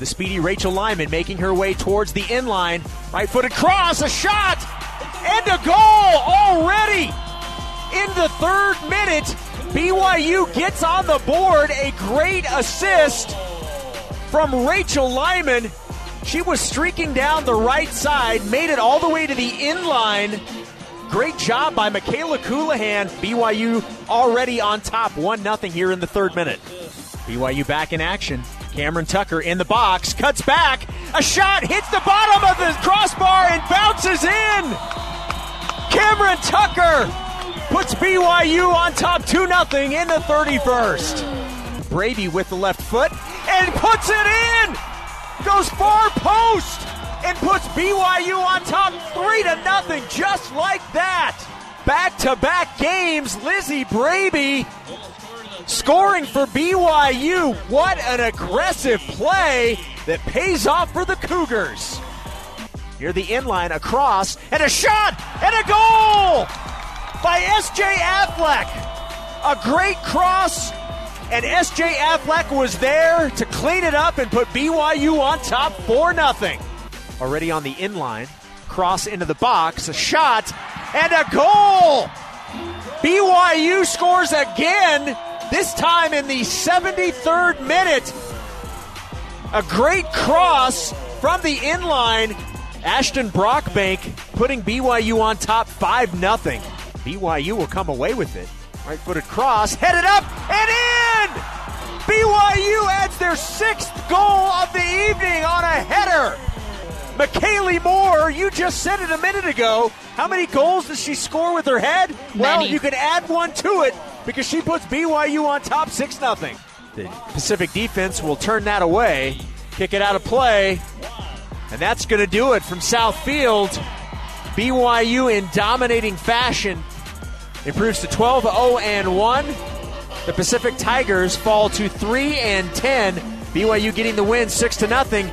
the speedy Rachel Lyman making her way towards the end line. Right footed cross, a shot, and a goal already in the third minute. BYU gets on the board. A great assist from Rachel Lyman. She was streaking down the right side, made it all the way to the end line. Great job by Mikayla Colohan. BYU already on top, 1 0 here in the third minute. BYU back in action. Cameron Tucker in the box, cuts back. A shot hits the bottom of the crossbar and bounces in. Cameron Tucker puts BYU on top 2 0 in the 31st. Brady with the left foot and puts it in. Goes far post and puts BYU on top 3 to nothing just like that. Back to back games, Lizzie Braby scoring for BYU. What an aggressive play that pays off for the Cougars. Here the end line across and a shot and a goal by SJ Affleck. A great cross and SJ Affleck was there to clean it up and put BYU on top 4 0. Already on the end line, cross into the box, a shot, and a goal! BYU scores again, this time in the 73rd minute. A great cross from the end line. Ashton Brockbank putting BYU on top 5 0. BYU will come away with it. Right footed cross, headed up and in! BYU adds their sixth goal of the evening on a header. McKaylee Moore, you just said it a minute ago. How many goals does she score with her head? Well, Many. you can add one to it because she puts BYU on top 6 0. The Pacific defense will turn that away, kick it out of play, and that's going to do it from South Field. BYU in dominating fashion improves to 12 0 and 1. The Pacific Tigers fall to 3 and 10. BYU getting the win 6 to nothing.